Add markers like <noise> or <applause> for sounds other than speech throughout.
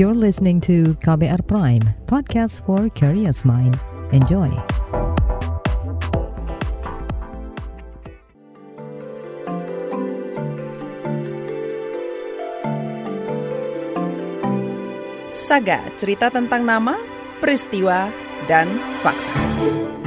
You're listening to KBR Prime, podcast for curious mind. Enjoy. Saga, cerita tentang nama, peristiwa, dan fakta.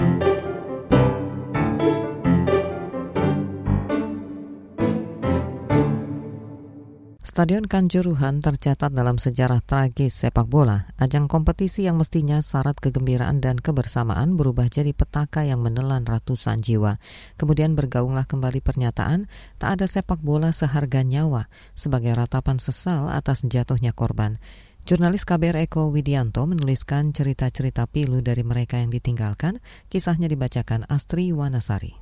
Stadion Kanjuruhan tercatat dalam sejarah tragis sepak bola. Ajang kompetisi yang mestinya syarat kegembiraan dan kebersamaan berubah jadi petaka yang menelan ratusan jiwa. Kemudian bergaunglah kembali pernyataan tak ada sepak bola seharga nyawa sebagai ratapan sesal atas jatuhnya korban. Jurnalis KBR Eko Widianto menuliskan cerita-cerita pilu dari mereka yang ditinggalkan. Kisahnya dibacakan Astri Wanasari.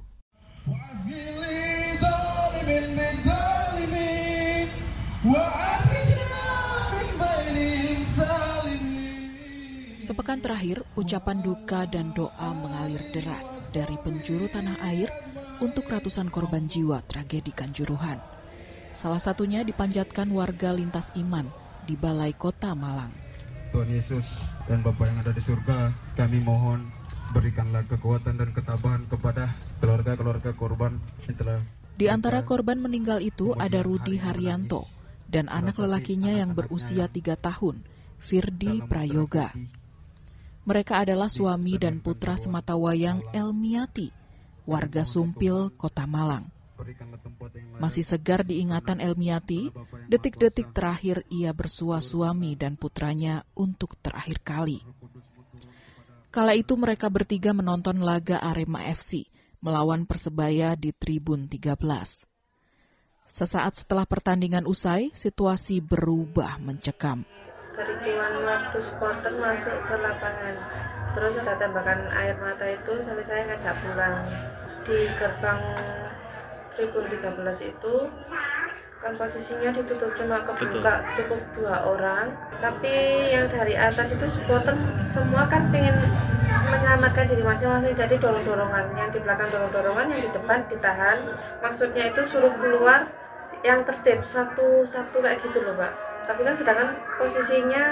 Sepekan terakhir, ucapan duka dan doa mengalir deras dari penjuru tanah air untuk ratusan korban jiwa tragedi Kanjuruhan. Salah satunya dipanjatkan warga lintas iman di Balai Kota Malang. Tuhan Yesus dan Bapa yang ada di surga, kami mohon berikanlah kekuatan dan ketabahan kepada keluarga-keluarga korban yang telah Di antara korban meninggal itu ada Rudi Haryanto dan anak lelakinya yang berusia tiga tahun, Firdi Prayoga. Mereka adalah suami dan putra sematawayang Elmiati, warga Sumpil, Kota Malang. Masih segar diingatan Elmiati, detik-detik terakhir ia bersua suami dan putranya untuk terakhir kali. Kala itu mereka bertiga menonton laga Arema FC melawan Persebaya di Tribun 13. Sesaat setelah pertandingan usai, situasi berubah mencekam. Kericuan waktu supporter masuk ke lapangan. Terus ada tembakan air mata itu sampai saya ngajak pulang. Di gerbang Tribun 13 itu kan posisinya ditutup cuma kebuka cukup dua orang. Tapi yang dari atas itu supporter semua kan pengen menyelamatkan diri masing-masing. Jadi dorong-dorongan. Yang di belakang dorong-dorongan yang di depan ditahan. Maksudnya itu suruh keluar yang tertib satu-satu kayak gitu loh pak tapi kan sedangkan posisinya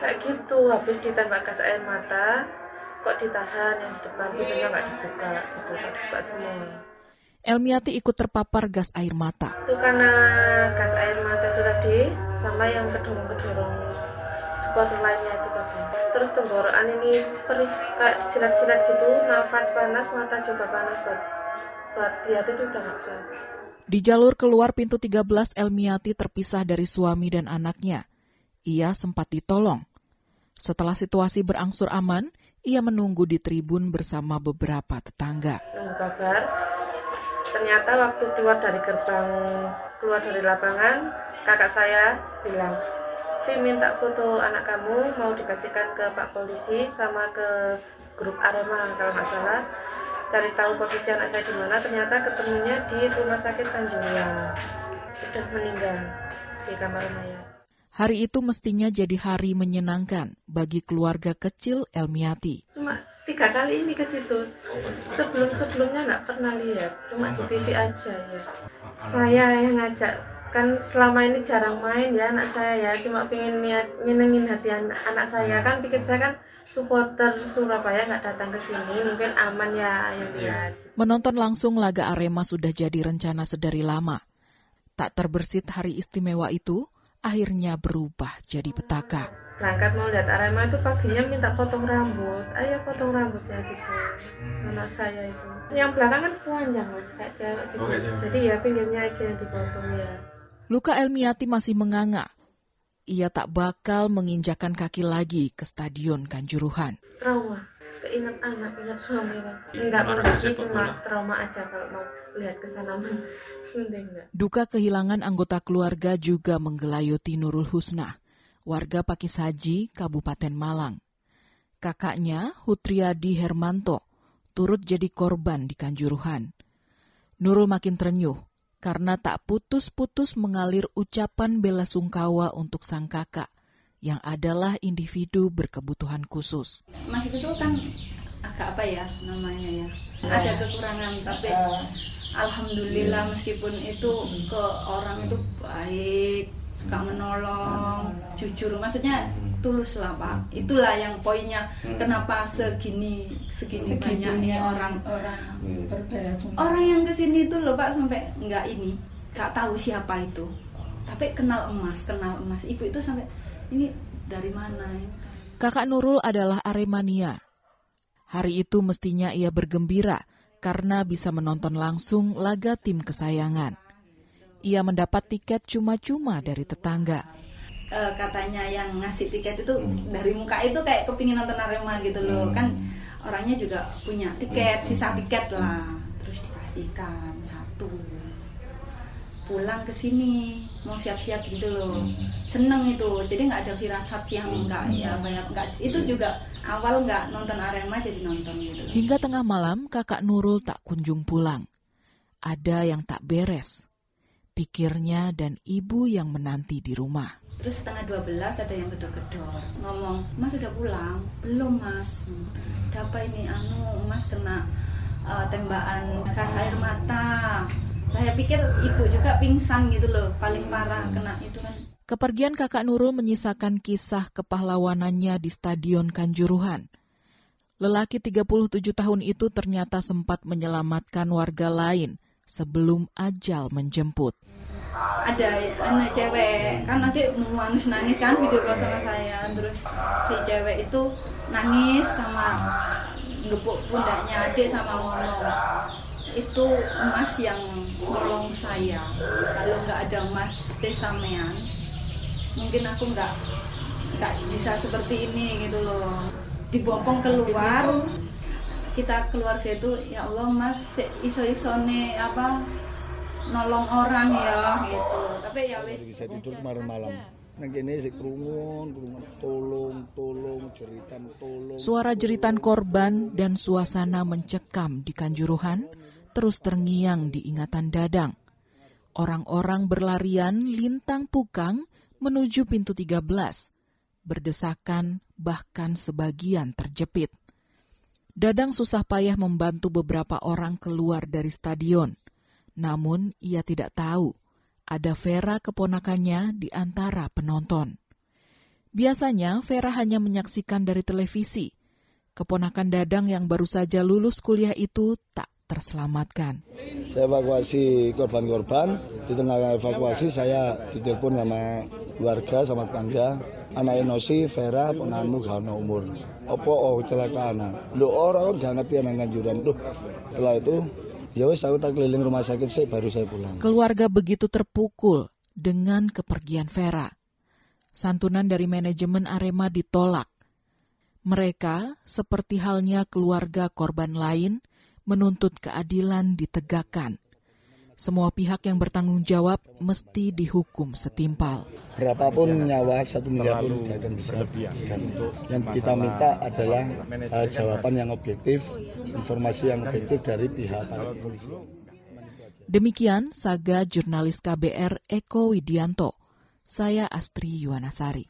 kayak gitu habis ditembak gas air mata kok ditahan yang di depan pintunya nggak dibuka gitu nggak dibuka semua Elmiati ikut terpapar gas air mata. Itu karena gas air mata itu tadi sama yang kedorong-kedorong supporter lainnya itu tadi. Terus tenggorokan ini perih kayak silat-silat gitu, nafas panas, mata juga panas buat buat lihat itu udah nggak bisa. Di jalur keluar pintu 13, Elmiati terpisah dari suami dan anaknya. Ia sempat ditolong. Setelah situasi berangsur aman, ia menunggu di tribun bersama beberapa tetangga. Kabar, ternyata waktu keluar dari gerbang, keluar dari lapangan, kakak saya bilang, Vi minta foto anak kamu mau dikasihkan ke Pak Polisi sama ke grup Arema kalau nggak salah cari tahu posisi anak saya di mana ternyata ketemunya di rumah sakit Kanjuruhan sudah meninggal di kamar mayat Hari itu mestinya jadi hari menyenangkan bagi keluarga kecil Elmiati. Cuma tiga kali ini ke situ. Sebelum-sebelumnya nggak pernah lihat, cuma di TV aja ya. Saya yang ngajak, kan selama ini jarang main ya anak saya ya, cuma pengen niat nyenengin hati anak, anak saya kan pikir saya kan supporter Surabaya nggak datang ke sini mungkin aman ya yang lihat. Menonton langsung laga Arema sudah jadi rencana sedari lama. Tak terbersit hari istimewa itu, akhirnya berubah jadi petaka. Berangkat mau lihat Arema itu paginya minta potong rambut, ayo potong rambutnya gitu. Anak saya itu. Yang belakang kan panjang mas, kayak cewek gitu. Jadi ya pinggirnya aja yang dipotong ya. Luka Elmiati masih menganga ia tak bakal menginjakan kaki lagi ke stadion Kanjuruhan. Trauma, keinget anak, ingat suami, enggak pergi cuma trauma aja kalau mau lihat ke sana <laughs> enggak. Duka kehilangan anggota keluarga juga menggelayuti Nurul Husna, warga Pakisaji, Kabupaten Malang. Kakaknya, Hutriadi Hermanto, turut jadi korban di Kanjuruhan. Nurul makin terenyuh karena tak putus-putus mengalir ucapan bela sungkawa untuk sang kakak yang adalah individu berkebutuhan khusus. Mas itu kan agak apa ya namanya ya, ada kekurangan tapi alhamdulillah meskipun itu ke orang itu baik suka menolong jujur. Maksudnya tulus lah pak. Itulah yang poinnya. Kenapa segini segini banyaknya orang. orang berbeda jumlah. orang yang ke sini tuh loh pak sampai nggak ini nggak tahu siapa itu. Tapi kenal emas kenal emas. Ibu itu sampai ini dari mana Kakak Nurul adalah Aremania. Hari itu mestinya ia bergembira karena bisa menonton langsung laga tim kesayangan. Ia mendapat tiket cuma-cuma dari tetangga. Eh, katanya yang ngasih tiket itu dari muka itu kayak kepingin nonton Arema gitu loh. Kan orangnya juga punya tiket sisa tiket lah. Terus dikasihkan satu. Pulang ke sini mau siap-siap gitu loh. Seneng itu. Jadi nggak ada firasat yang nggak ya banyak. Nggak itu juga awal nggak nonton Arema jadi nonton gitu loh. Hingga tengah malam kakak Nurul tak kunjung pulang. Ada yang tak beres. Pikirnya dan ibu yang menanti di rumah. Terus setengah 12 ada yang gedor-gedor ngomong, Mas sudah pulang? Belum mas. Hmm. Ada apa ini? Anu, Mas kena eh, tembakan gas air mata. Saya pikir ibu juga pingsan gitu loh, paling parah kena itu kan. Kepergian kakak Nurul menyisakan kisah kepahlawanannya di Stadion Kanjuruhan. Lelaki 37 tahun itu ternyata sempat menyelamatkan warga lain sebelum ajal menjemput. Ada anak cewek, kan nanti nangis nangis kan video call sama saya. Terus si cewek itu nangis sama gepuk pundaknya adik sama ngomong. Itu emas yang nolong saya. Kalau nggak ada emas desamean mungkin aku nggak nggak bisa seperti ini gitu loh. Dibopong keluar. Kita keluarga itu ya Allah mas iso isone apa nolong orang ya gitu tapi ya wis bisa tidur kemarin malam nang kene sik krungun krungun tolong tolong jeritan tolong Suara jeritan korban dan suasana mencekam di Kanjuruhan terus terngiang di ingatan Dadang. Orang-orang berlarian lintang pukang menuju pintu 13, berdesakan bahkan sebagian terjepit. Dadang susah payah membantu beberapa orang keluar dari stadion. Namun ia tidak tahu ada Vera keponakannya di antara penonton. Biasanya Vera hanya menyaksikan dari televisi. Keponakan Dadang yang baru saja lulus kuliah itu tak terselamatkan. saya evakuasi korban-korban di tengah evakuasi saya ditelepon sama keluarga sama tetangga anak Enosi, Vera, ponanmu gak umur opo oh kecelakaan lo orang kan gak ngerti anak kanjuran tuh setelah itu ya wes aku tak keliling rumah sakit saya baru saya pulang Keluarga begitu terpukul dengan kepergian Vera. Santunan dari manajemen Arema ditolak. Mereka, seperti halnya keluarga korban lain, menuntut keadilan ditegakkan. Semua pihak yang bertanggung jawab mesti dihukum setimpal. berapapun nyawa satu miliar pun tidak akan bisa diganti. Yang kita minta adalah eh, jawaban yang objektif, informasi yang objektif dari pihak para polisi. Demikian saga jurnalis KBR Eko Widianto. Saya Astri Yuwanasari.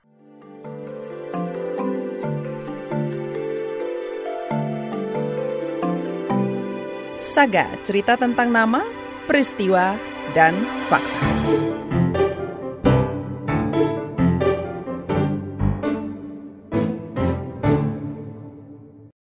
Saga, cerita tentang nama, peristiwa, dan fakta.